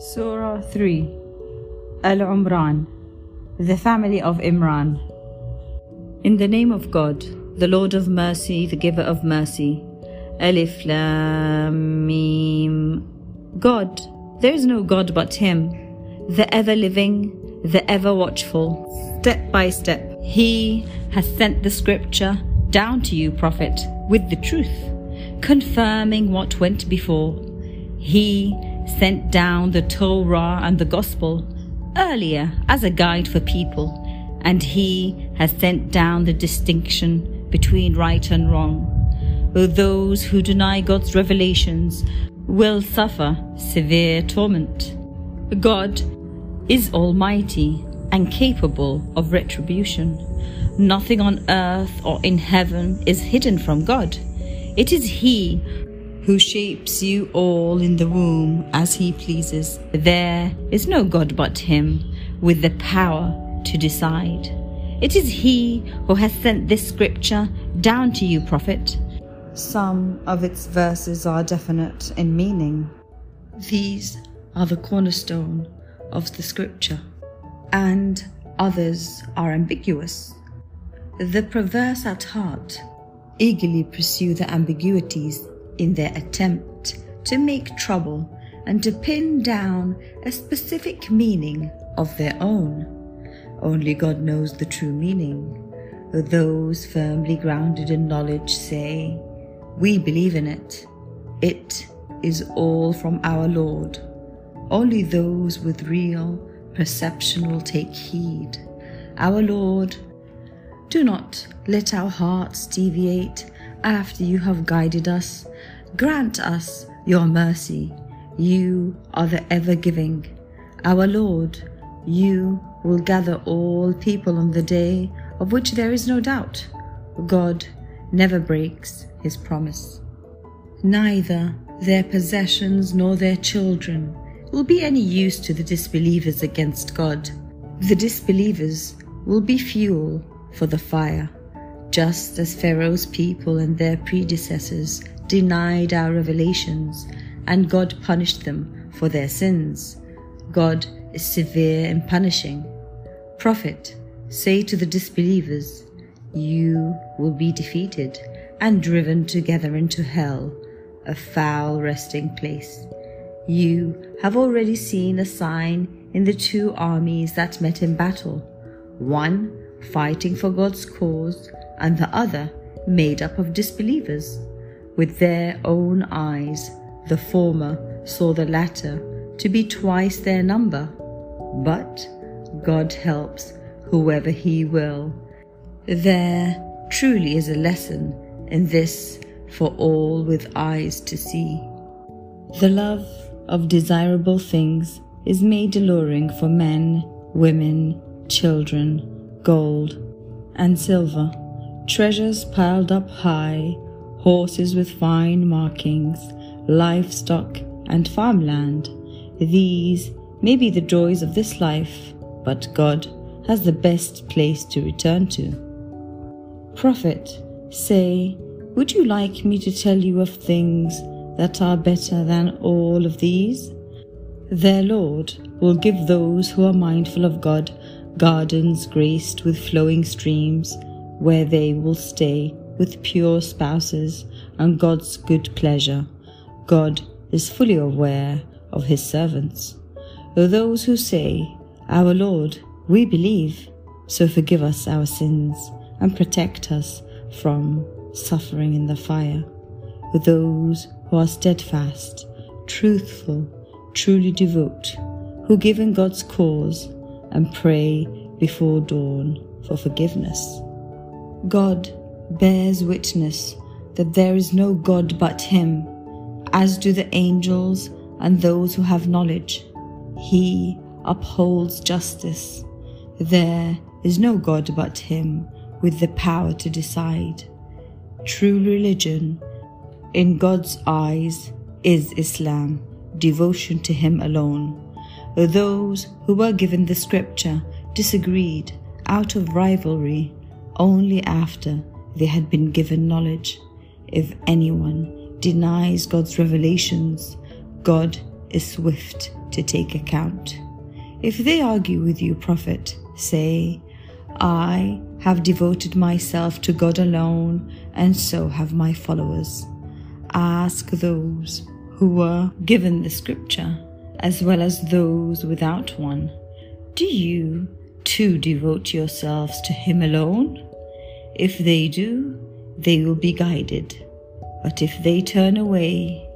Surah 3 Al Umran The family of Imran In the name of God, the Lord of mercy, the giver of mercy. Alif Lam Mim. God, there is no God but Him, the ever living, the ever watchful. Step by step, He has sent the scripture down to you, Prophet, with the truth, confirming what went before. He sent down the Torah and the Gospel earlier as a guide for people, and He has sent down the distinction between right and wrong. Those who deny God's revelations will suffer severe torment. God is almighty and capable of retribution. Nothing on earth or in heaven is hidden from God. It is He who shapes you all in the womb as he pleases. There is no God but him, with the power to decide. It is he who has sent this scripture down to you, Prophet. Some of its verses are definite in meaning. These are the cornerstone of the scripture, and others are ambiguous. The perverse at heart eagerly pursue the ambiguities in their attempt to make trouble and to pin down a specific meaning of their own. Only God knows the true meaning. Those firmly grounded in knowledge say, We believe in it. It is all from our Lord. Only those with real perception will take heed. Our Lord, do not let our hearts deviate after you have guided us. Grant us your mercy. You are the ever giving. Our Lord, you will gather all people on the day of which there is no doubt. God never breaks his promise. Neither their possessions nor their children will be any use to the disbelievers against God. The disbelievers will be fuel for the fire just as Pharaoh's people and their predecessors denied our revelations, and God punished them for their sins. God is severe in punishing. Prophet, say to the disbelievers, You will be defeated and driven together into hell, a foul resting place. You have already seen a sign in the two armies that met in battle, one fighting for God's cause and the other made up of disbelievers. With their own eyes, the former saw the latter to be twice their number. But God helps whoever He will. There truly is a lesson in this for all with eyes to see. The love of desirable things is made alluring for men, women, children, gold, and silver treasures piled up high, horses with fine markings, livestock, and farmland. These may be the joys of this life, but God has the best place to return to. Prophet, say, Would you like me to tell you of things that are better than all of these? Their Lord will give those who are mindful of God gardens graced with flowing streams where they will stay with pure spouses and God's good pleasure. God is fully aware of his servants. O Those who say, Our Lord, we believe, so forgive us our sins and protect us from suffering in the fire. O Those who are steadfast, truthful, truly devout, who give in God's cause and pray before dawn for forgiveness. God bears witness that there is no God but Him, as do the angels and those who have knowledge. He upholds justice. There is no God but Him with the power to decide. True religion, in God's eyes, is Islam, devotion to Him alone. Those who were given the scripture disagreed out of rivalry only after they had been given knowledge. If anyone denies God's revelations, God is swift to take account. If they argue with you, Prophet, say, I have devoted myself to God alone, and so have my followers. Ask those who were given the scripture, as well as those without one. Do you too devote yourselves to Him alone? If they do, they will be guided. But if they turn away,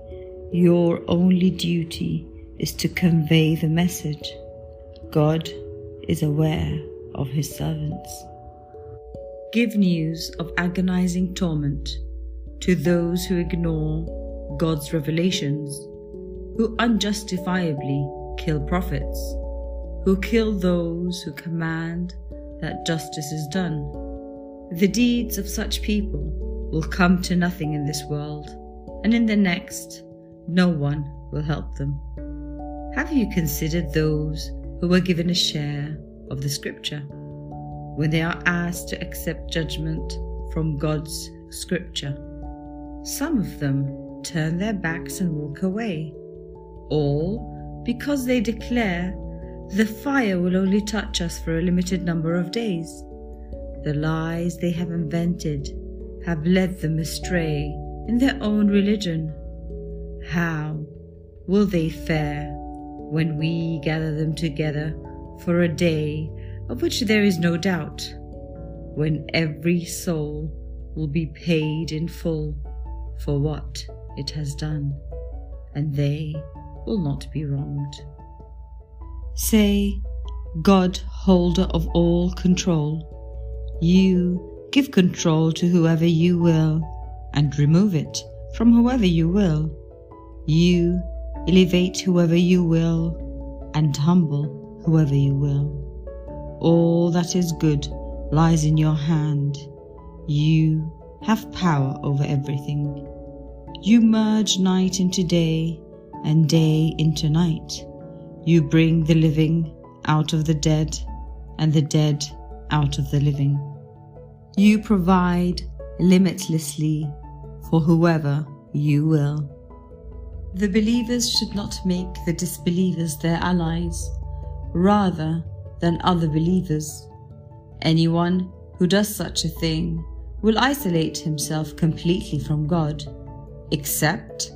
your only duty is to convey the message. God is aware of His servants. Give news of agonizing torment to those who ignore God's revelations, who unjustifiably kill prophets, who kill those who command that justice is done. The deeds of such people will come to nothing in this world, and in the next, no one will help them. Have you considered those who were given a share of the scripture? When they are asked to accept judgment from God's scripture, some of them turn their backs and walk away, all because they declare the fire will only touch us for a limited number of days. The lies they have invented have led them astray in their own religion. How will they fare when we gather them together for a day of which there is no doubt, when every soul will be paid in full for what it has done, and they will not be wronged? Say, God, holder of all control, you Give control to whoever you will and remove it from whoever you will. You elevate whoever you will and humble whoever you will. All that is good lies in your hand. You have power over everything. You merge night into day and day into night. You bring the living out of the dead and the dead out of the living. You provide limitlessly for whoever you will. The believers should not make the disbelievers their allies, rather than other believers. Anyone who does such a thing will isolate himself completely from God, except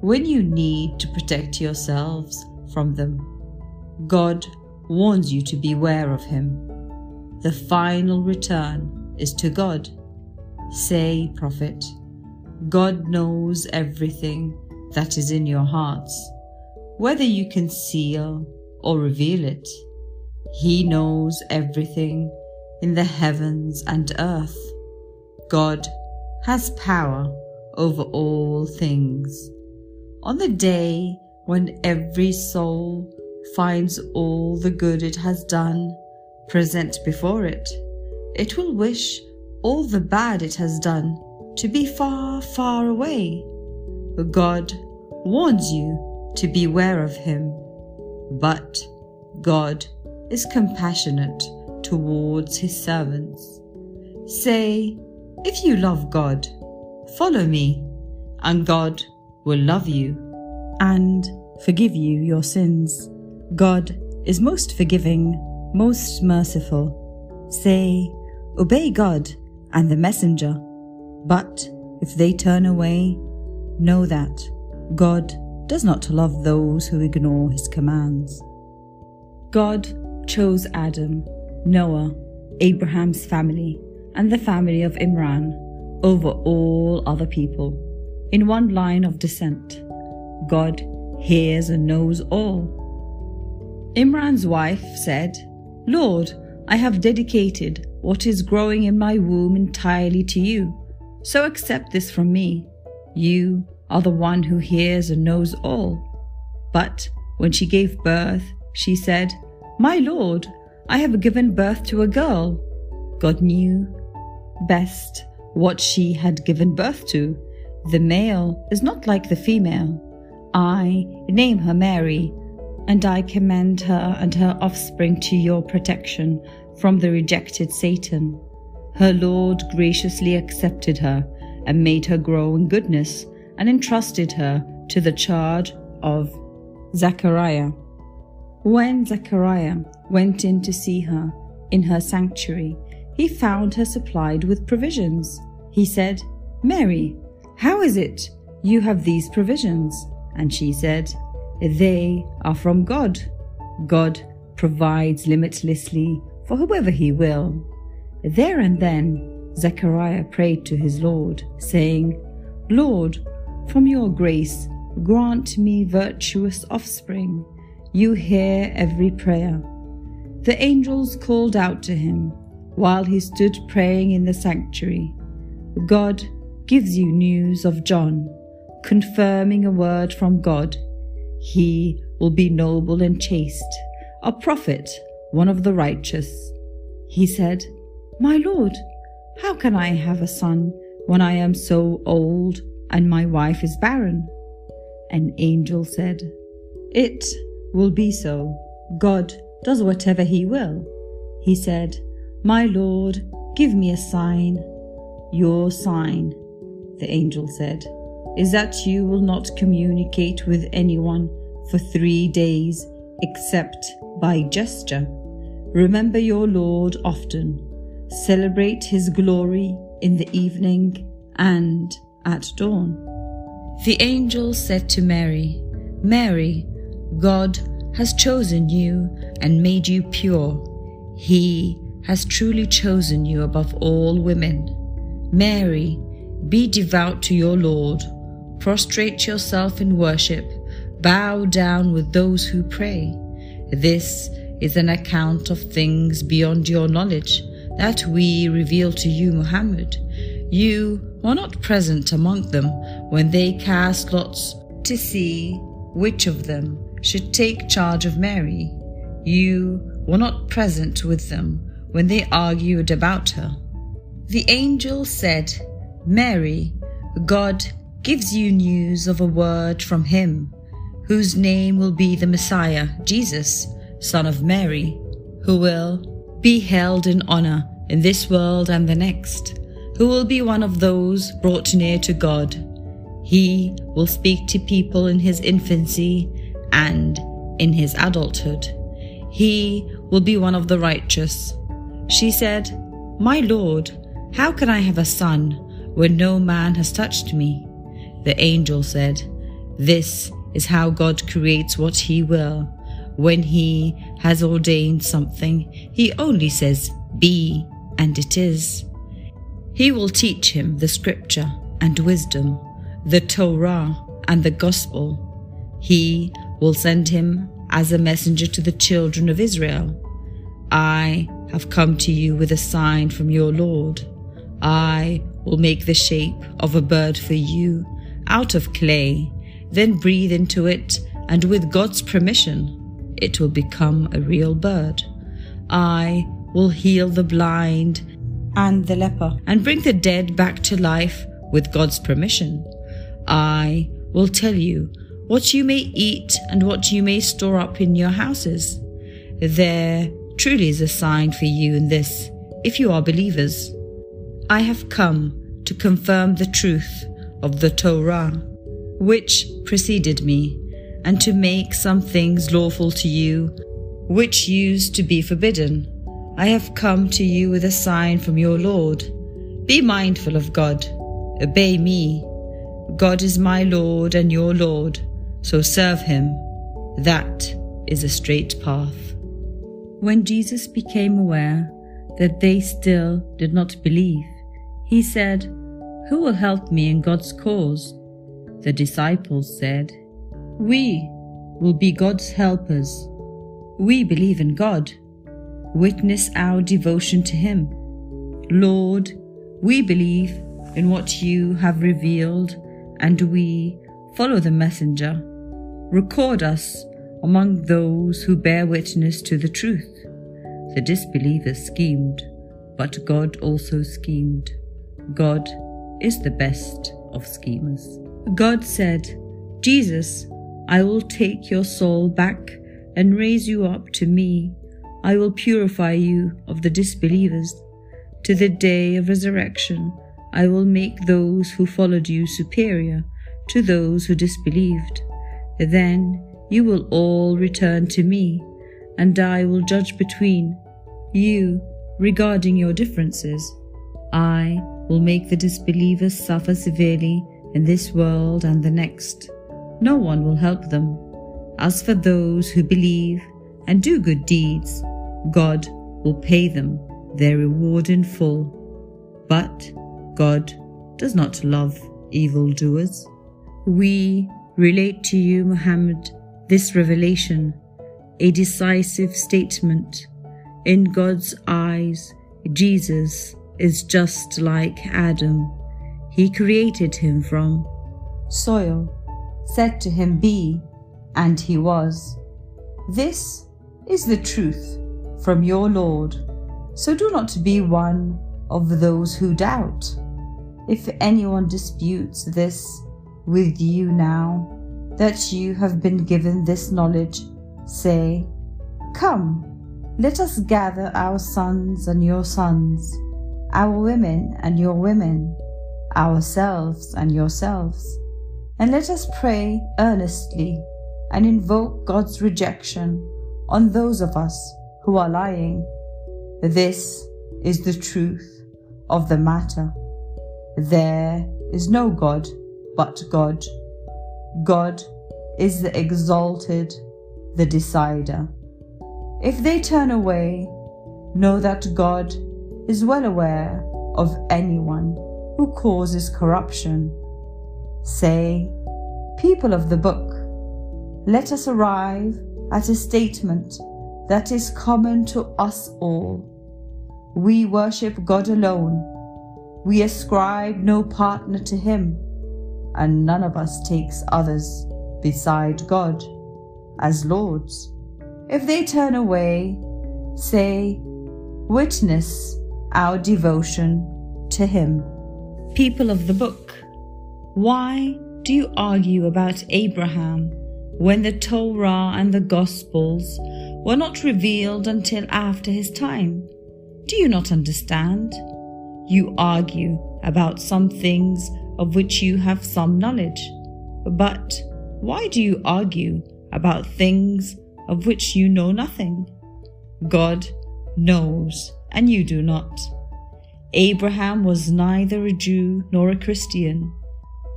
when you need to protect yourselves from them. God warns you to beware of him. The final return is to God. Say, Prophet, God knows everything that is in your hearts, whether you conceal or reveal it. He knows everything in the heavens and earth. God has power over all things. On the day when every soul finds all the good it has done present before it, it will wish all the bad it has done to be far, far away. God warns you to beware of him, but God is compassionate towards his servants. Say, if you love God, follow me, and God will love you and forgive you your sins. God is most forgiving, most merciful. Say, Obey God and the messenger. But if they turn away, know that God does not love those who ignore his commands. God chose Adam, Noah, Abraham's family, and the family of Imran over all other people. In one line of descent, God hears and knows all. Imran's wife said, Lord, I have dedicated what is growing in my womb entirely to you. So accept this from me. You are the one who hears and knows all. But when she gave birth, she said, My Lord, I have given birth to a girl. God knew best what she had given birth to. The male is not like the female. I name her Mary, and I commend her and her offspring to your protection from the rejected Satan. Her Lord graciously accepted her and made her grow in goodness and entrusted her to the charge of Zachariah, When Zachariah went in to see her in her sanctuary, he found her supplied with provisions. He said, Mary, how is it you have these provisions? And she said, They are from God. God provides limitlessly for whoever he will. There and then Zachariah prayed to his Lord, saying, Lord, from your grace, grant me virtuous offspring. You hear every prayer. The angels called out to him while he stood praying in the sanctuary. God gives you news of John, confirming a word from God. He will be noble and chaste, a prophet, one of the righteous. He said, My Lord, how can I have a son when I am so old and my wife is barren? An angel said, It will be so. God does whatever he will. He said, My Lord, give me a sign. Your sign, the angel said, is that you will not communicate with anyone for three days except by gesture. Remember your Lord often. Celebrate his glory in the evening and at dawn. The angel said to Mary, Mary, God has chosen you and made you pure. He has truly chosen you above all women. Mary, be devout to your Lord. Prostrate yourself in worship. Bow down with those who pray. This is an account of things beyond your knowledge that we reveal to you, Muhammad. You were not present among them when they cast lots to see which of them should take charge of Mary. You were not present with them when they argued about her. The angel said, Mary, God gives you news of a word from him, whose name will be the Messiah, Jesus, son of Mary, who will be held in honor in this world and the next, who will be one of those brought near to God. He will speak to people in his infancy and in his adulthood. He will be one of the righteous. She said, My Lord, how can I have a son when no man has touched me? The angel said, This is how God creates what he will. When he has ordained something, he only says, Be, and it is. He will teach him the scripture and wisdom, the Torah and the gospel. He will send him as a messenger to the children of Israel. I have come to you with a sign from your Lord. I will make the shape of a bird for you out of clay, then breathe into it, and with God's permission, it will become a real bird. I will heal the blind and the leper and bring the dead back to life with God's permission. I will tell you what you may eat and what you may store up in your houses. There truly is a sign for you in this, if you are believers. I have come to confirm the truth of the Torah, which preceded me, and to make some things lawful to you, which used to be forbidden. I have come to you with a sign from your Lord. Be mindful of God. Obey me. God is my Lord and your Lord so serve him. That is a straight path. When Jesus became aware that they still did not believe, he said, Who will help me in God's cause? The disciples said, We will be God's helpers. We believe in God. Witness our devotion to Him. Lord, we believe in what you have revealed, and we follow the messenger record us among those who bear witness to the truth. The disbelievers schemed, but God also schemed. God is the best of schemers. God said, Jesus, I will take your soul back and raise you up to me. I will purify you of the disbelievers. To the day of resurrection, I will make those who followed you superior to those who disbelieved. Then you will all return to me, and I will judge between you regarding your differences. I will make the disbelievers suffer severely in this world and the next. No one will help them. As for those who believe and do good deeds, God will pay them their reward in full. But God does not love evildoers. We relate to you, Muhammad, this revelation, a decisive statement. In God's eyes, Jesus is just like Adam. He created him from soil, said to him, Be, and he was. This is the truth from your Lord. So do not be one of those who doubt. If anyone disputes this with you now, that you have been given this knowledge, say, Come, let us gather our sons and your sons, our women and your women, ourselves and yourselves, and let us pray earnestly and invoke God's rejection on those of us who are lying. This is the truth of the matter. There is no God but God. God is the exalted, the decider. If they turn away, know that God is well aware of anyone who causes corruption. Say, people of the book, let us arrive at a statement that is common to us all. We worship God alone. We ascribe no partner to Him, and none of us takes others beside God as lords. If they turn away, say, Witness our devotion to Him. People of the book, why do you argue about Abraham when the Torah and the Gospels were not revealed until after his time? Do you not understand? You argue about some things of which you have some knowledge. But why do you argue about things of which you know nothing? God knows, and you do not. Abraham was neither a Jew nor a Christian.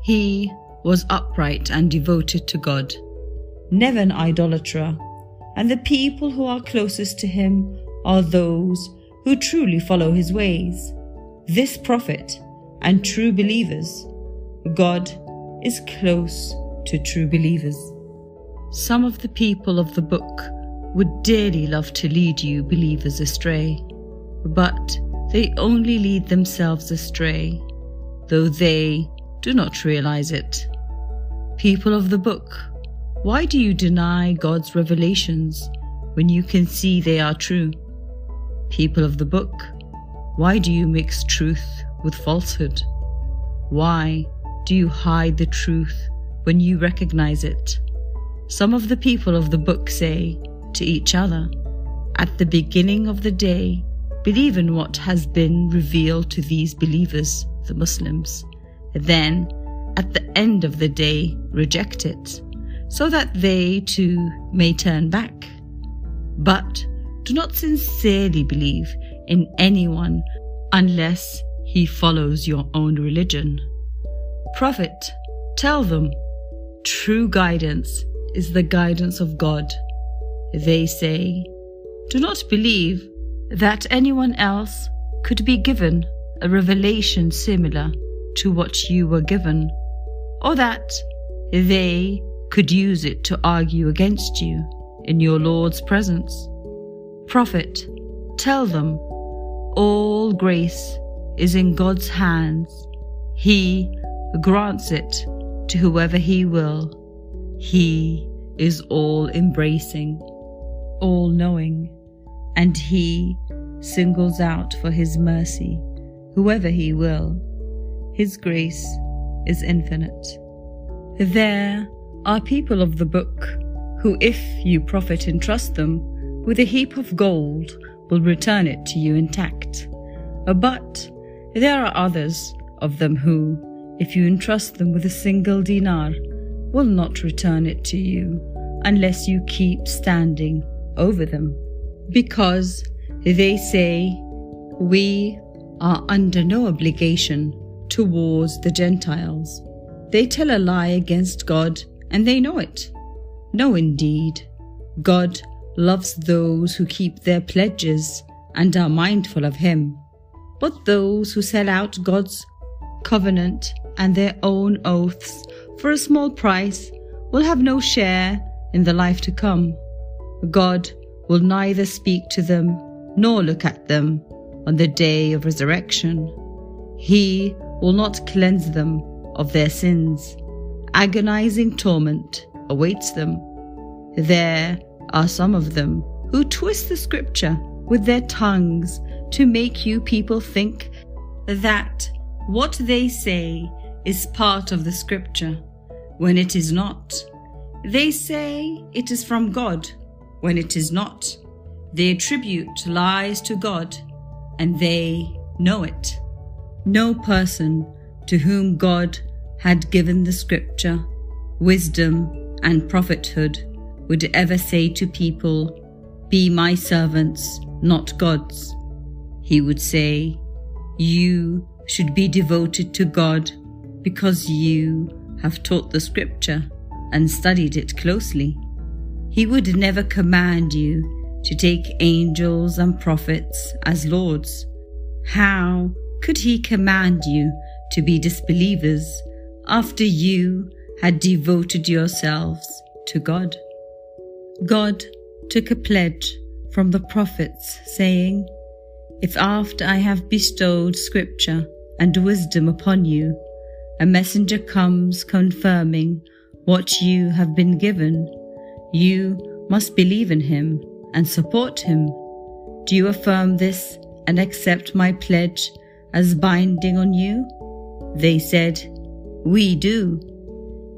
He was upright and devoted to God, never an idolater, and the people who are closest to him are those who truly follow his ways. This prophet and true believers, God is close to true believers. Some of the people of the book would dearly love to lead you believers astray, but they only lead themselves astray, though they do not realize it. People of the book, why do you deny God's revelations when you can see they are true? People of the book, why do you mix truth with falsehood? Why do you hide the truth when you recognize it? Some of the people of the book say to each other, At the beginning of the day, believe in what has been revealed to these believers, the Muslims. Then, at the end of the day, reject it so that they too may turn back. But do not sincerely believe in anyone unless he follows your own religion. Prophet, tell them, true guidance is the guidance of God. They say, do not believe that anyone else could be given a revelation similar to what you were given, or that they could use it to argue against you in your Lord's presence. Prophet, tell them, all grace is in God's hands. He grants it to whoever He will. He is all embracing, all knowing, and He singles out for His mercy whoever He will. His grace is infinite. There are people of the book who, if you Prophet and trust them with a heap of gold, will return it to you intact. But there are others of them who, if you entrust them with a single dinar, will not return it to you unless you keep standing over them, because they say, We are under no obligation towards the Gentiles. They tell a lie against God and they know it. No, indeed. God loves those who keep their pledges and are mindful of Him. But those who sell out God's covenant and their own oaths for a small price will have no share in the life to come. God will neither speak to them nor look at them on the day of resurrection. He will not cleanse them of their sins. Agonizing torment awaits them. There are some of them who twist the scripture with their tongues to make you people think that what they say is part of the scripture when it is not. They say it is from God when it is not. They attribute lies to God and they know it. No person to whom God had given the scripture, wisdom, and prophethood would ever say to people, Be my servants, not God's. He would say, You should be devoted to God because you have taught the scripture and studied it closely. He would never command you to take angels and prophets as lords. How could he command you to be disbelievers after you had devoted yourselves to God? God took a pledge from the prophets, saying, If after I have bestowed scripture and wisdom upon you, a messenger comes confirming what you have been given, you must believe in him and support him. Do you affirm this and accept my pledge as binding on you? They said, We do.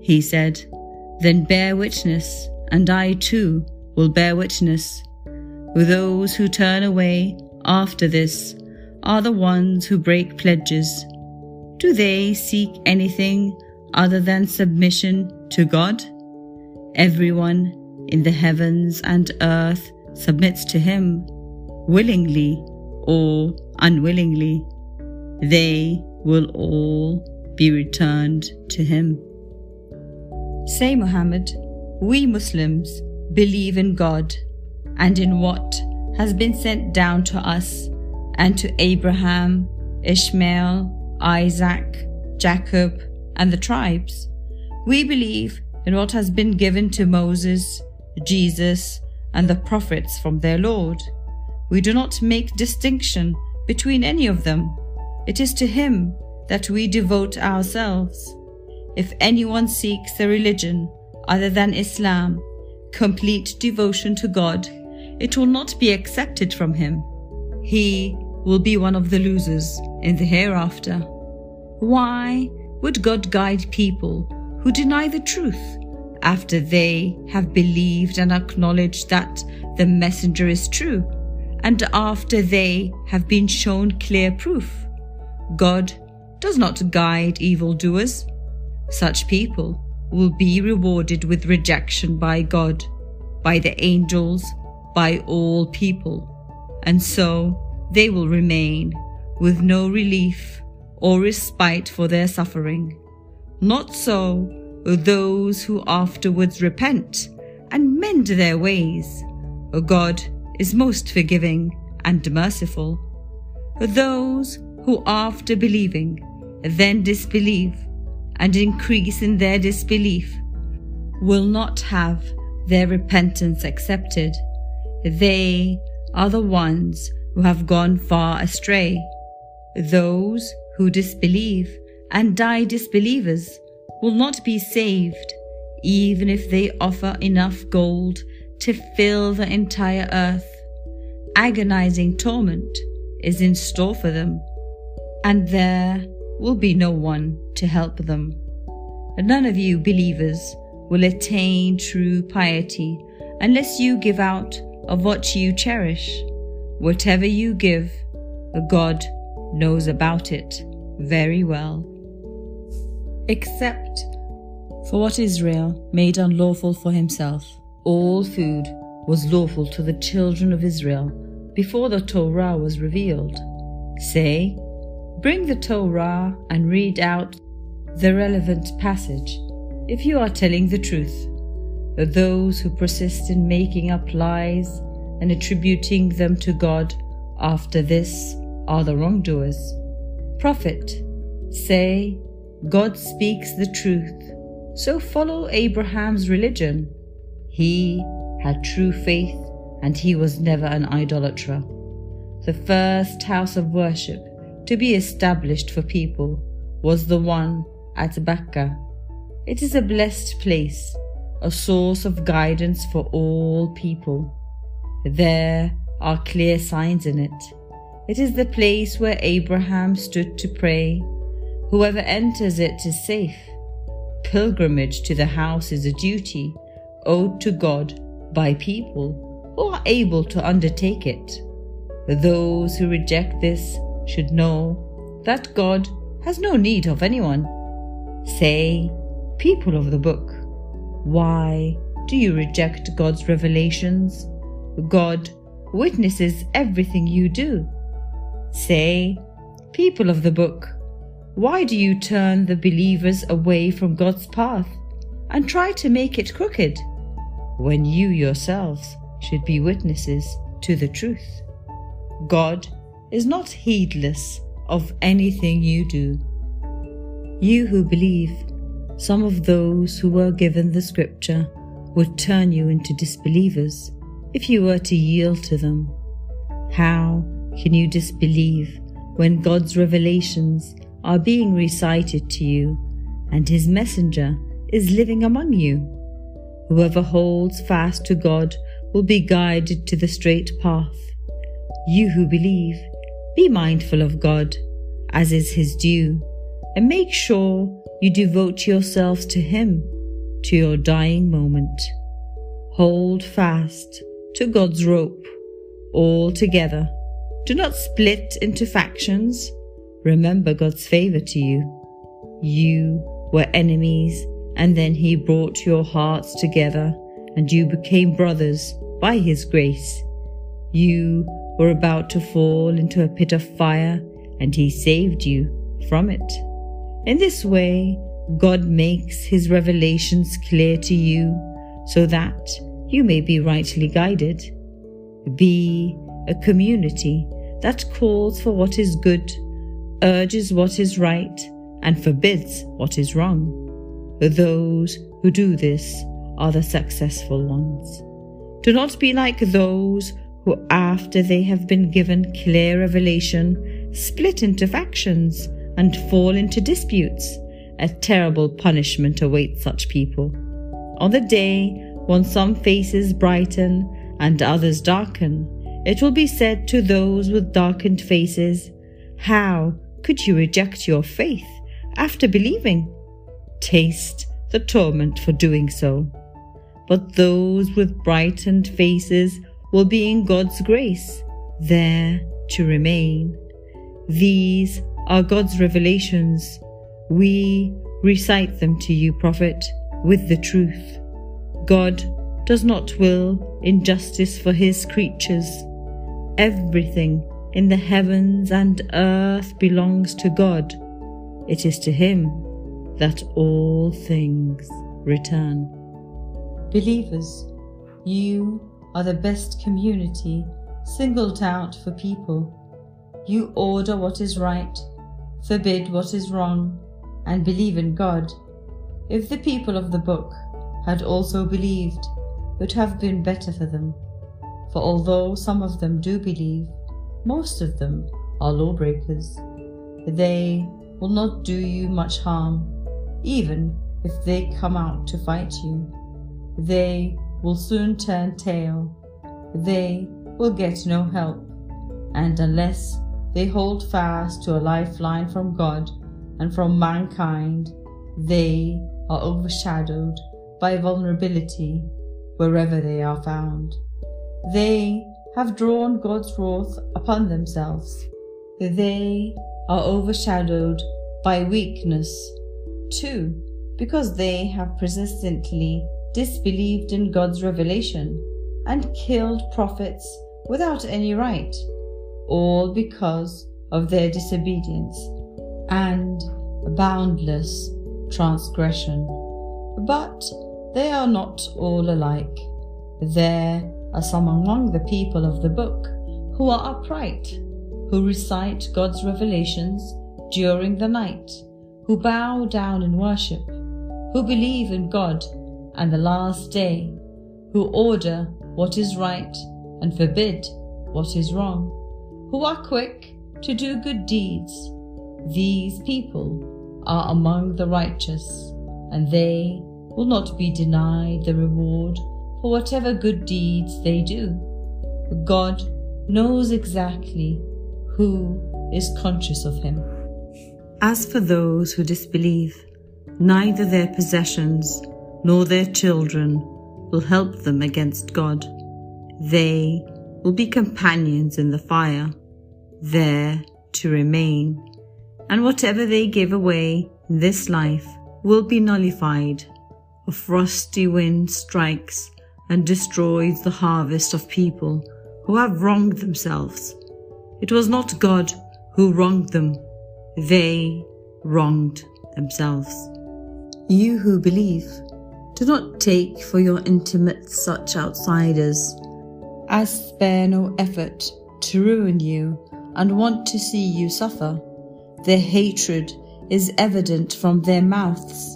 He said, Then bear witness, and I too will bear witness. Those who turn away after this are the ones who break pledges. Do they seek anything other than submission to God? Everyone in the heavens and earth submits to Him, willingly or unwillingly. They will all be returned to Him. Say, Muhammad, we Muslims believe in God and in what has been sent down to us and to Abraham, Ishmael, Isaac, Jacob, and the tribes. We believe in what has been given to Moses, Jesus, and the prophets from their Lord. We do not make distinction between any of them. It is to Him that we devote ourselves. If anyone seeks a religion other than Islam, complete devotion to God, it will not be accepted from him. He will be one of the losers in the hereafter. Why would God guide people who deny the truth after they have believed and acknowledged that the messenger is true and after they have been shown clear proof? God does not guide evildoers. Such people will be rewarded with rejection by God, by the angels, by all people, and so they will remain with no relief or respite for their suffering. Not so those who afterwards repent and mend their ways. God is most forgiving and merciful. Those who after believing then disbelieve and increase in their disbelief will not have their repentance accepted. They are the ones who have gone far astray. Those who disbelieve and die disbelievers will not be saved, even if they offer enough gold to fill the entire earth. Agonizing torment is in store for them, and there will be no one to help them. None of you believers will attain true piety unless you give out of what you cherish. Whatever you give, God knows about it very well. Except for what Israel made unlawful for himself, all food was lawful to the children of Israel before the Torah was revealed. Say, bring the Torah and read out the relevant passage if you are telling the truth. But those who persist in making up lies and attributing them to God after this are the wrongdoers. Prophet, say, God speaks the truth, so follow Abraham's religion. He had true faith and he was never an idolater. The first house of worship to be established for people was the one at Bakka. It is a blessed place, a source of guidance for all people. There are clear signs in it. It is the place where Abraham stood to pray. Whoever enters it is safe. Pilgrimage to the house is a duty owed to God by people who are able to undertake it. Those who reject this should know that God has no need of anyone. Say, people of the book, why do you reject God's revelations? God witnesses everything you do. Say, people of the book, why do you turn the believers away from God's path and try to make it crooked when you yourselves should be witnesses to the truth? God is not heedless of anything you do. You who believe, some of those who were given the scripture would turn you into disbelievers if you were to yield to them. How can you disbelieve when God's revelations are being recited to you and His messenger is living among you? Whoever holds fast to God will be guided to the straight path. You who believe, be mindful of God, as is His due, and make sure you devote yourselves to Him to your dying moment. Hold fast to God's rope, all together. Do not split into factions. Remember God's favor to you. You were enemies, and then He brought your hearts together, and you became brothers by His grace. You were about to fall into a pit of fire, and He saved you from it. In this way, God makes His revelations clear to you so that you may be rightly guided. Be a community that calls for what is good, urges what is right, and forbids what is wrong. Those who do this are the successful ones. Do not be like those who, after they have been given clear revelation, split into factions and fall into disputes. A terrible punishment awaits such people. On the day when some faces brighten and others darken, it will be said to those with darkened faces, How could you reject your faith after believing? Taste the torment for doing so. But those with brightened faces will be in God's grace, there to remain. These are God's revelations. We recite them to you, Prophet, with the truth. God does not will injustice for his creatures. Everything in the heavens and earth belongs to God. It is to him that all things return. Believers, you are the best community singled out for people. You order what is right, forbid what is wrong, and believe in God. If the people of the book had also believed it would have been better for them. For although some of them do believe, most of them are lawbreakers. They will not do you much harm, even if they come out to fight you. They will soon turn tail. They will get no help. And unless they hold fast to a lifeline from God and from mankind, they are overshadowed by vulnerability wherever they are found. They have drawn God's wrath upon themselves. They are overshadowed by weakness, too, because they have persistently disbelieved in God's revelation and killed prophets without any right, all because of their disobedience and boundless transgression. But they are not all alike. There are some among the people of the book who are upright, who recite God's revelations during the night, who bow down in worship, who believe in God and the last day, who order what is right and forbid what is wrong, who are quick to do good deeds. These people are among the righteous, and they will not be denied the reward for whatever good deeds they do. God knows exactly who is conscious of him. As for those who disbelieve, neither their possessions nor their children will help them against God. They will be companions in the fire, there to remain, and whatever they give away in this life will be nullified. A frosty wind strikes and destroys the harvest of people who have wronged themselves. It was not God who wronged them, they wronged themselves. You who believe, do not take for your intimates such outsiders as spare no effort to ruin you and want to see you suffer. Their hatred is evident from their mouths,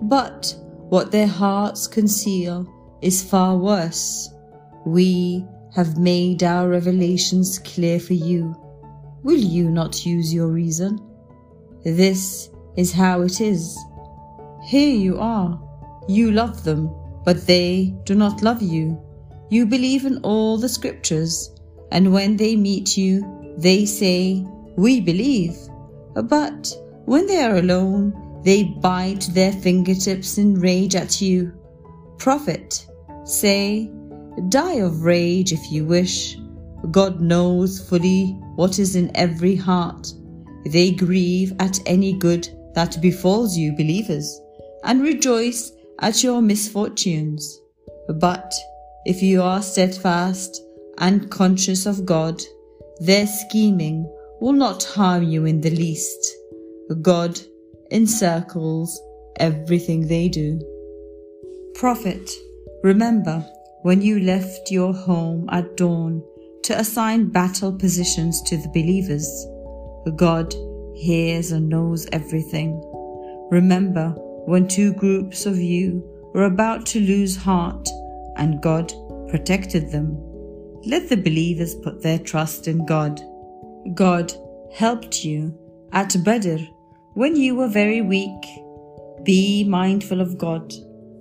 but what their hearts conceal is far worse. We have made our revelations clear for you. Will you not use your reason? This is how it is. Here you are. You love them, but they do not love you. You believe in all the scriptures, and when they meet you, they say, We believe. But when they are alone, they bite their fingertips in rage at you. Prophet, say, Die of rage if you wish. God knows fully what is in every heart. They grieve at any good that befalls you, believers, and rejoice at your misfortunes. But if you are steadfast and conscious of God, their scheming will not harm you in the least. God encircles everything they do. Prophet, remember when you left your home at dawn to assign battle positions to the believers. God hears and knows everything. Remember when two groups of you were about to lose heart and God protected them. Let the believers put their trust in God. God helped you at Badr when you were very weak. Be mindful of God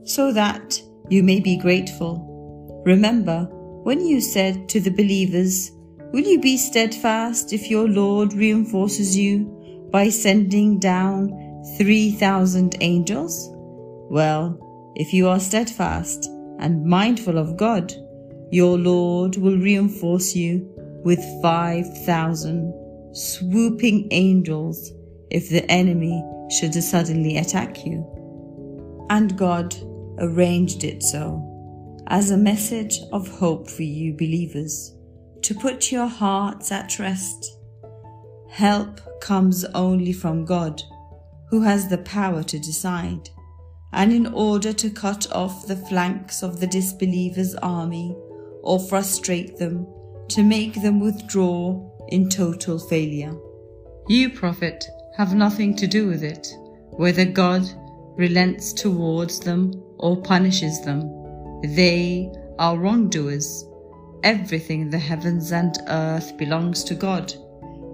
so that you may be grateful. Remember when you said to the believers, Will you be steadfast if your Lord reinforces you by sending down 3,000 angels? Well, if you are steadfast and mindful of God, your Lord will reinforce you with 5,000 swooping angels if the enemy should suddenly attack you. And God arranged it so as a message of hope for you believers to put your hearts at rest. Help comes only from God, who has the power to decide. And in order to cut off the flanks of the disbelievers' army or frustrate them, to make them withdraw in total failure. You, prophet, have nothing to do with it, whether God relents towards them or punishes them. They are wrongdoers. Everything in the heavens and earth belongs to God.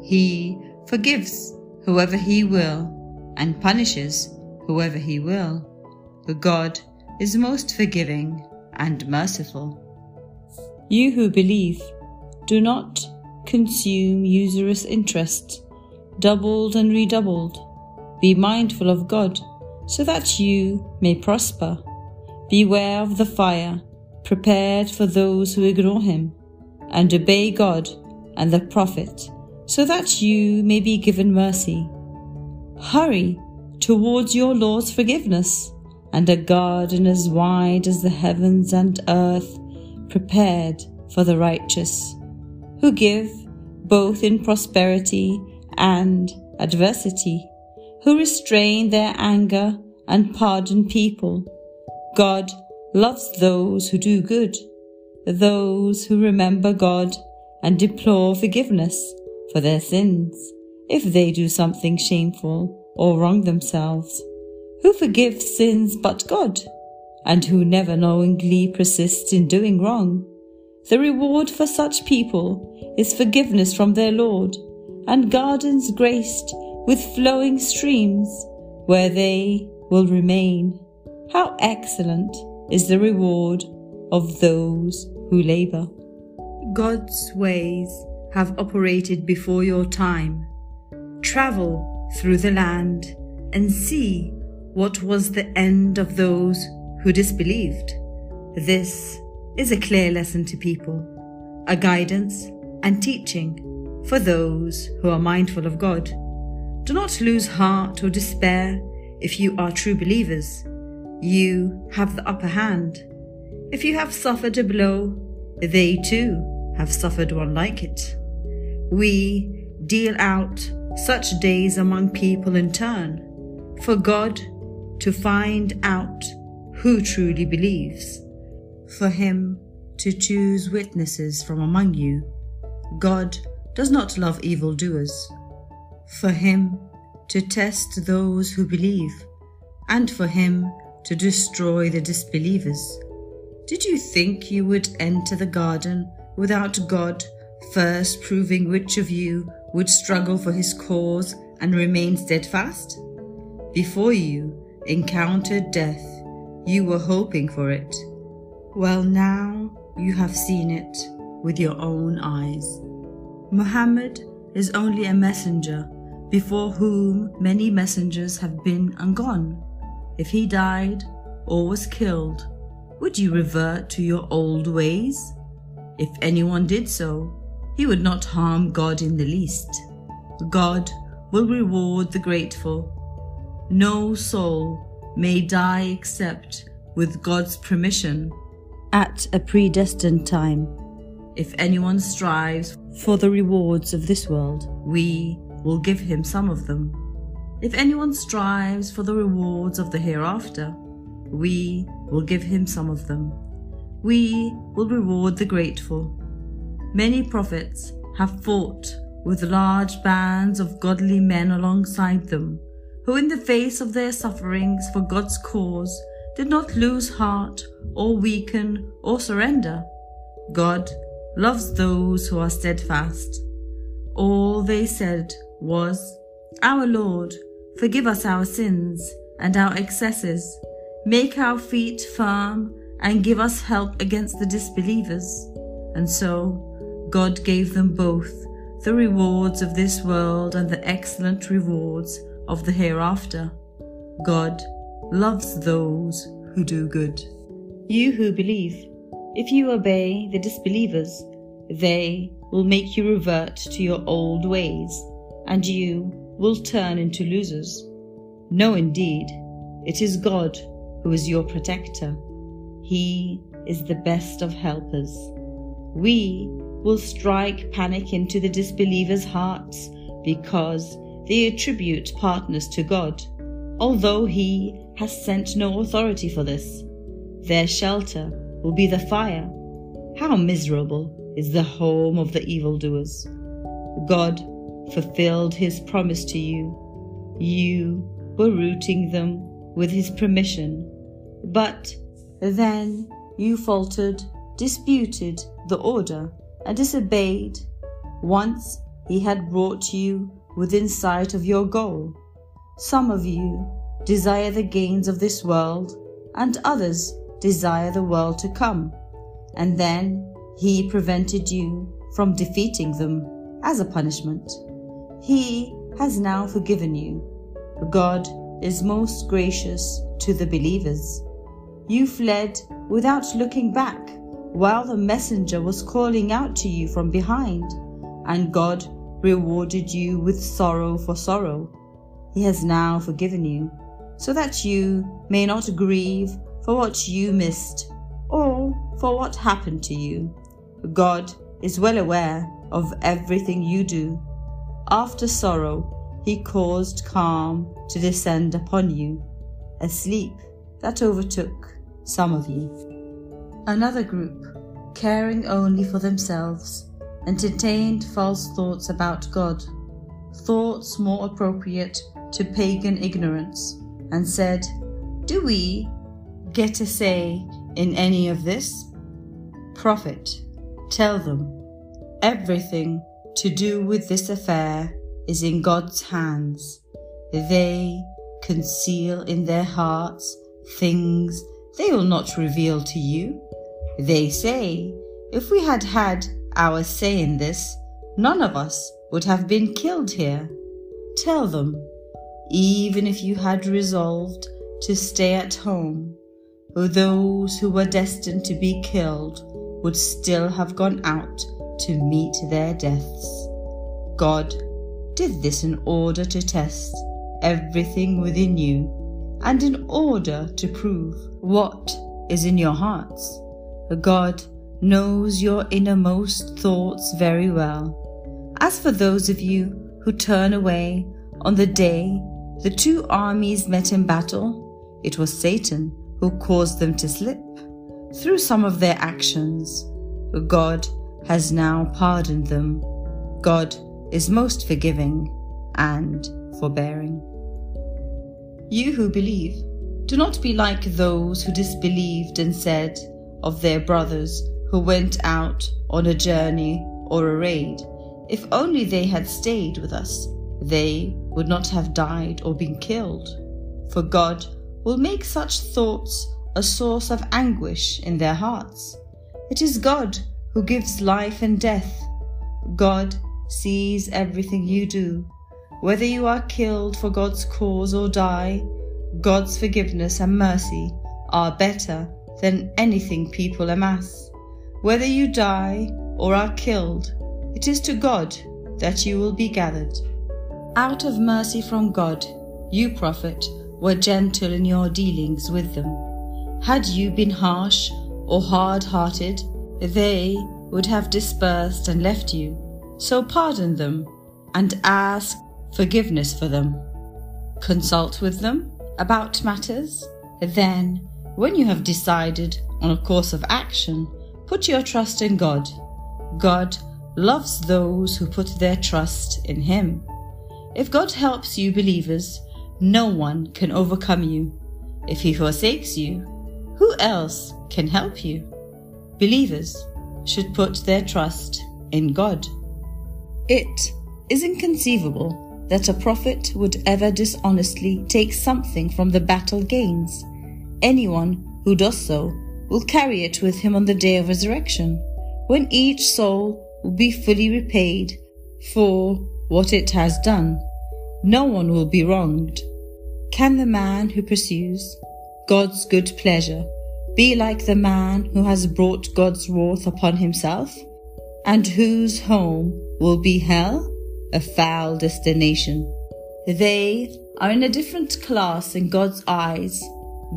He forgives whoever He will and punishes whoever He will. The God is most forgiving and merciful. You who believe, do not consume usurious interest, doubled and redoubled. Be mindful of God, so that you may prosper. Beware of the fire prepared for those who ignore him, and obey God and the Prophet, so that you may be given mercy. Hurry towards your Lord's forgiveness, and a garden as wide as the heavens and earth prepared for the righteous, who give both in prosperity and adversity, who restrain their anger and pardon people. God loves those who do good, those who remember God and deplore forgiveness for their sins if they do something shameful or wrong themselves. Who forgives sins but God, and who never knowingly persists in doing wrong? The reward for such people is forgiveness from their Lord, and gardens graced with flowing streams, where they will remain. How excellent is the reward of those who labor. God's ways have operated before your time. Travel through the land and see what was the end of those who disbelieved. This is a clear lesson to people, a guidance and teaching for those who are mindful of God. Do not lose heart or despair if you are true believers. You have the upper hand. If you have suffered a blow, they too have suffered one like it. We deal out such days among people in turn for God to find out who truly believes for him to choose witnesses from among you. God does not love evildoers. For him to test those who believe, and for him to destroy the disbelievers. Did you think you would enter the garden without God first proving which of you would struggle for his cause and remain steadfast? Before you encountered death, you were hoping for it well, now you have seen it with your own eyes. Muhammad is only a messenger before whom many messengers have been and gone. If he died or was killed, would you revert to your old ways? If anyone did so, he would not harm God in the least. God will reward the grateful. No soul may die except with God's permission at a predestined time. If anyone strives for the rewards of this world, we will give him some of them. If anyone strives for the rewards of the hereafter, we will give him some of them. We will reward the grateful. Many prophets have fought with large bands of godly men alongside them, who in the face of their sufferings for God's cause did not lose heart or weaken or surrender. God loves those who are steadfast. All they said was, Our Lord, forgive us our sins and our excesses, make our feet firm, and give us help against the disbelievers. And so God gave them both the rewards of this world and the excellent rewards of the hereafter. God loves those who do good. You who believe, if you obey the disbelievers, they will make you revert to your old ways, and you will turn into losers. No, indeed, it is God who is your protector. He is the best of helpers. We will strike panic into the disbelievers' hearts because they attribute partners to God, although He has sent no authority for this. Their shelter will be the fire. How miserable is the home of the evildoers. God fulfilled his promise to you. You were rooting them with his permission. But then you faltered, disputed the order, and disobeyed once he had brought you within sight of your goal. Some of you desire the gains of this world, and others desire the world to come. And then he prevented you from defeating them as a punishment. He has now forgiven you. God is most gracious to the believers. You fled without looking back while the messenger was calling out to you from behind, and God rewarded you with sorrow for sorrow. He has now forgiven you so that you may not grieve for what you missed or for what happened to you. God is well aware of everything you do. After sorrow, he caused calm to descend upon you, a sleep that overtook some of you. Another group, caring only for themselves, entertained false thoughts about God, thoughts more appropriate to pagan ignorance, and said, Do we get a say in any of this? Prophet, tell them, everything to do with this affair is in God's hands. They conceal in their hearts things they will not reveal to you. They say, if we had had our say in this, none of us would have been killed here. Tell them, even if you had resolved to stay at home, those who were destined to be killed would still have gone out to meet their deaths. God did this in order to test everything within you and in order to prove what is in your hearts. God knows your innermost thoughts very well. As for those of you who turn away on the day the two armies met in battle, it was Satan who caused them to slip through some of their actions. God has now pardoned them. God is most forgiving and forbearing. You who believe, do not be like those who disbelieved and said of their brothers who went out on a journey or a raid, if only they had stayed with us, they would not have died or been killed. For God will make such thoughts a source of anguish in their hearts. It is God who gives life and death. God sees everything you do. Whether you are killed for God's cause or die, God's forgiveness and mercy are better than anything people amass. Whether you die or are killed, it is to God that you will be gathered. Out of mercy from God, you, prophet, were gentle in your dealings with them. Had you been harsh or hard hearted, they would have dispersed and left you. So pardon them and ask forgiveness for them. Consult with them about matters. Then, when you have decided on a course of action, put your trust in God. God loves those who put their trust in Him. If God helps you, believers, no one can overcome you. If He forsakes you, who else can help you? Believers should put their trust in God. It is inconceivable that a prophet would ever dishonestly take something from the battle gains. Anyone who does so will carry it with him on the day of resurrection, when each soul will be fully repaid for what it has done. No one will be wronged. Can the man who pursues God's good pleasure be like the man who has brought God's wrath upon himself, and whose home will be hell, a foul destination? They are in a different class in God's eyes.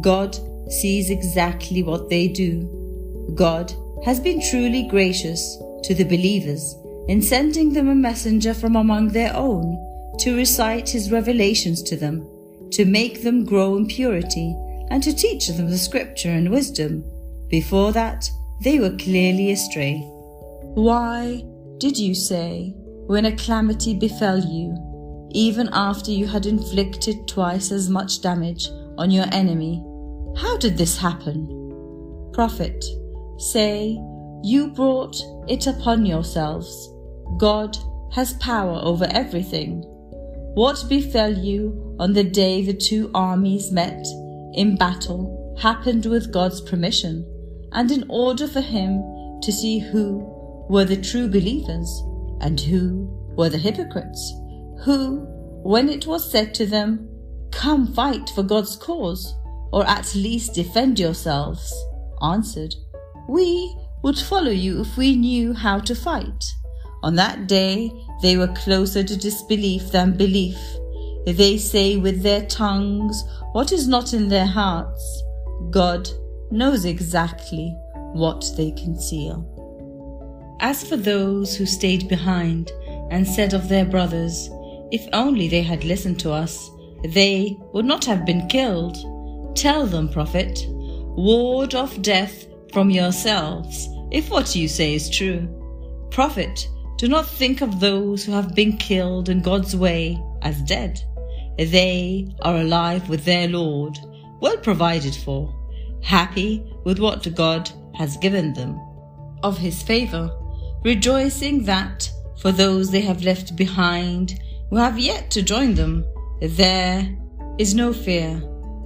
God sees exactly what they do. God has been truly gracious to the believers in sending them a messenger from among their own to recite his revelations to them, to make them grow in purity, and to teach them the scripture and wisdom. Before that, they were clearly astray. Why did you say, when a calamity befell you, even after you had inflicted twice as much damage on your enemy, how did this happen? Prophet, say, you brought it upon yourselves. God has power over everything. What befell you on the day the two armies met in battle happened with God's permission, and in order for him to see who were the true believers and who were the hypocrites, who, when it was said to them, Come fight for God's cause, or at least defend yourselves, answered, We would follow you if we knew how to fight. On that day they were closer to disbelief than belief. They say with their tongues what is not in their hearts. God knows exactly what they conceal. As for those who stayed behind and said of their brothers, If only they had listened to us, they would not have been killed. Tell them, Prophet, ward off death from yourselves, if what you say is true. Prophet, do not think of those who have been killed in God's way as dead. They are alive with their Lord, well provided for, happy with what God has given them of his favor, rejoicing that for those they have left behind who have yet to join them, there is no fear,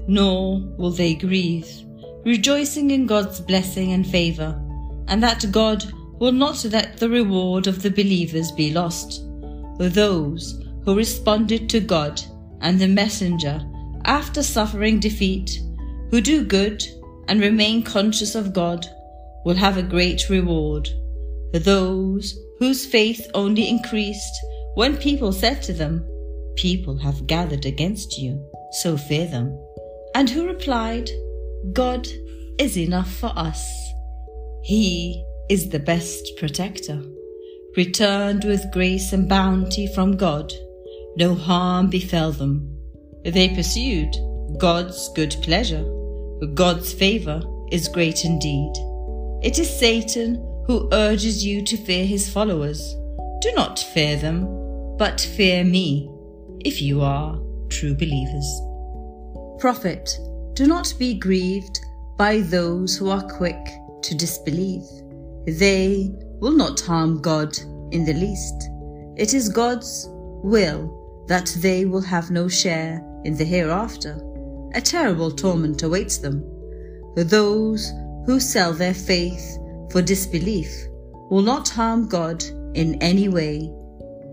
nor will they grieve, rejoicing in God's blessing and favor, and that God will not let the reward of the believers be lost. Those who responded to God and the messenger after suffering defeat, who do good and remain conscious of God, will have a great reward. Those whose faith only increased when people said to them, People have gathered against you, so fear them. And who replied, God is enough for us. He is the best protector. Returned with grace and bounty from God, no harm befell them. They pursued God's good pleasure. God's favor is great indeed. It is Satan who urges you to fear his followers. Do not fear them, but fear me, if you are true believers. Prophet, do not be grieved by those who are quick to disbelieve. They will not harm God in the least. It is God's will that they will have no share in the hereafter. A terrible torment awaits them. Those who sell their faith for disbelief will not harm God in any way.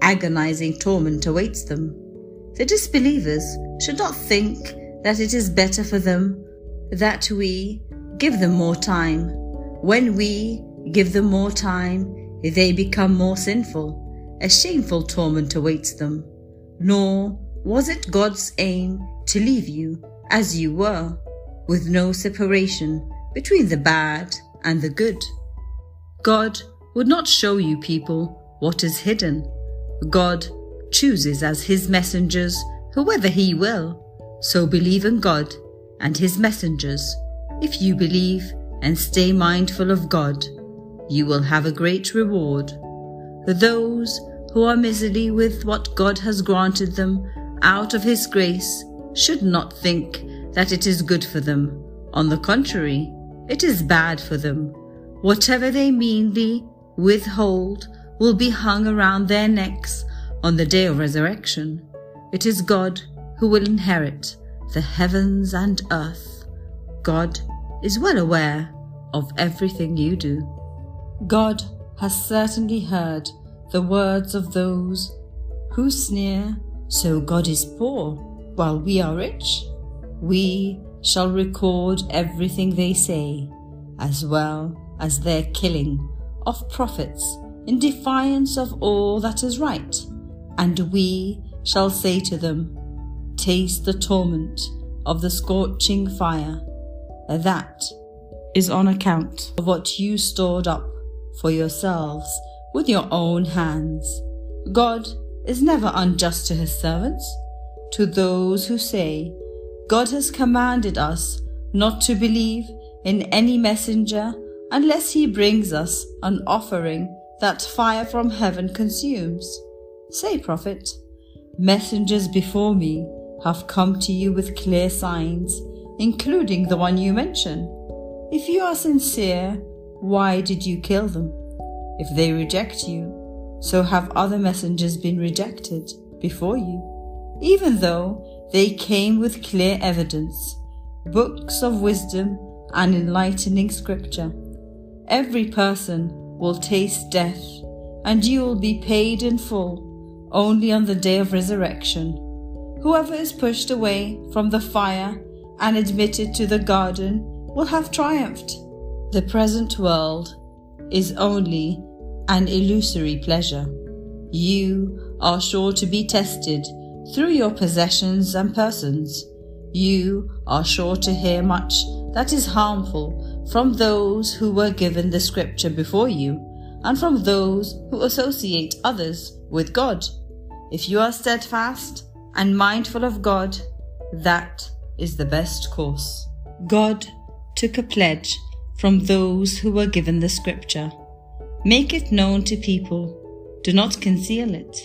Agonizing torment awaits them. The disbelievers should not think that it is better for them that we give them more time. When we give them more time, they become more sinful. A shameful torment awaits them. Nor was it God's aim to leave you as you were, with no separation between the bad and the good. God would not show you people what is hidden. God chooses as his messengers whoever he will. So believe in God and his messengers. If you believe and stay mindful of God, you will have a great reward. Those who are miserly with what God has granted them out of his grace should not think that it is good for them. On the contrary, it is bad for them. Whatever they meanly withhold will be hung around their necks on the day of resurrection. It is God who will inherit the heavens and earth. God is well aware of everything you do. God has certainly heard the words of those who sneer, so God is poor while we are rich. We shall record everything they say, as well as their killing of prophets in defiance of all that is right. And we shall say to them, Taste the torment of the scorching fire. That is on account of what you stored up for yourselves with your own hands. God is never unjust to his servants. To those who say, God has commanded us not to believe in any messenger unless he brings us an offering that fire from heaven consumes. Say, prophet, messengers before me have come to you with clear signs, including the one you mention. If you are sincere, why did you kill them? If they reject you, so have other messengers been rejected before you, even though they came with clear evidence, books of wisdom and enlightening scripture. Every person will taste death, and you will be paid in full only on the day of resurrection. Whoever is pushed away from the fire and admitted to the garden will have triumphed. The present world is only an illusory pleasure. You are sure to be tested through your possessions and persons. You are sure to hear much that is harmful from those who were given the scripture before you, and from those who associate others with God. If you are steadfast and mindful of God, that is the best course. God took a pledge from those who were given the scripture. Make it known to people, do not conceal it.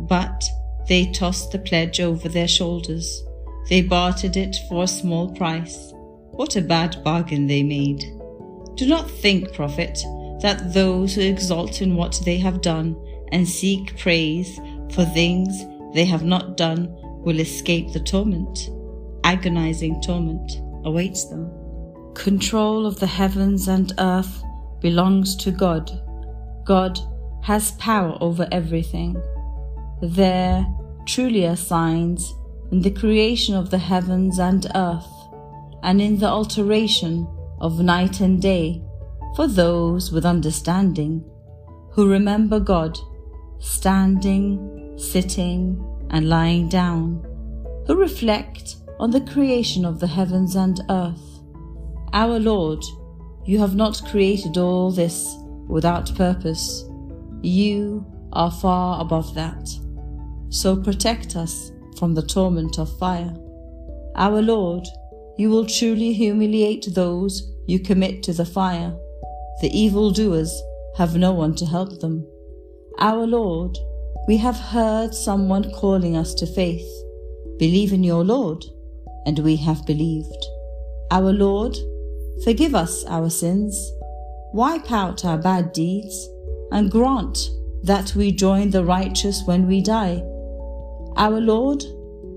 But they tossed the pledge over their shoulders. They bartered it for a small price. What a bad bargain they made. Do not think, prophet, that those who exult in what they have done and seek praise for things they have not done will escape the torment. Agonizing torment awaits them. Control of the heavens and earth belongs to God. God has power over everything. There truly are signs in the creation of the heavens and earth, and in the alteration of night and day, for those with understanding, who remember God, standing, sitting, and lying down, who reflect on the creation of the heavens and earth. Our Lord, you have not created all this without purpose. You are far above that. So protect us from the torment of fire. Our Lord, you will truly humiliate those you commit to the fire. The evildoers have no one to help them. Our Lord, we have heard someone calling us to faith. Believe in your Lord, and we have believed. Our Lord, forgive us our sins, wipe out our bad deeds, and grant that we join the righteous when we die. Our Lord,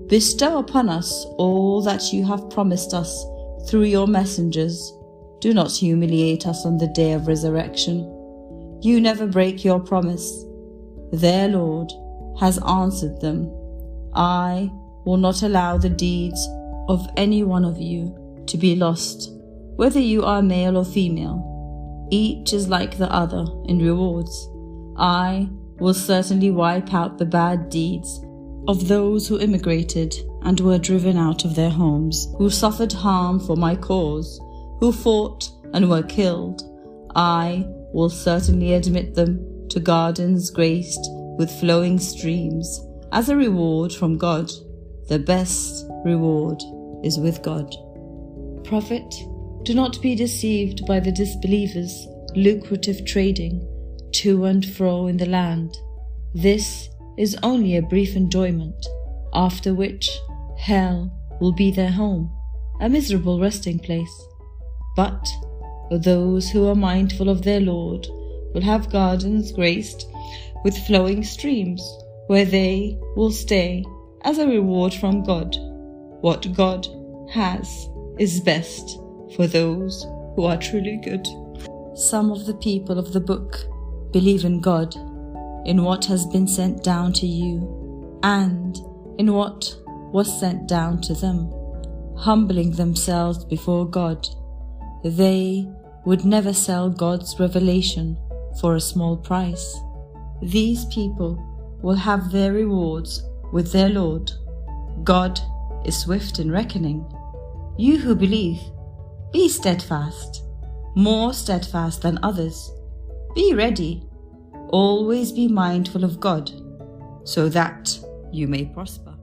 bestow upon us all that you have promised us through your messengers. Do not humiliate us on the day of resurrection. You never break your promise. Their Lord has answered them. I will not allow the deeds of any one of you to be lost, whether you are male or female. Each is like the other in rewards. I will certainly wipe out the bad deeds of those who immigrated and were driven out of their homes, who suffered harm for my cause, who fought and were killed. I will certainly admit them to gardens graced with flowing streams as a reward from God. The best reward is with God. Prophet, do not be deceived by the disbelievers' lucrative trading to and fro in the land. This is only a brief enjoyment, after which hell will be their home, a miserable resting place. But those who are mindful of their Lord will have gardens graced with flowing streams, where they will stay as a reward from God. What God has is best for those who are truly good. Some of the people of the book believe in God in what has been sent down to you, and in what was sent down to them, humbling themselves before God. They would never sell God's revelation for a small price. These people will have their rewards with their Lord. God is swift in reckoning. You who believe, be steadfast, more steadfast than others. Be ready Always be mindful of God so that you may prosper.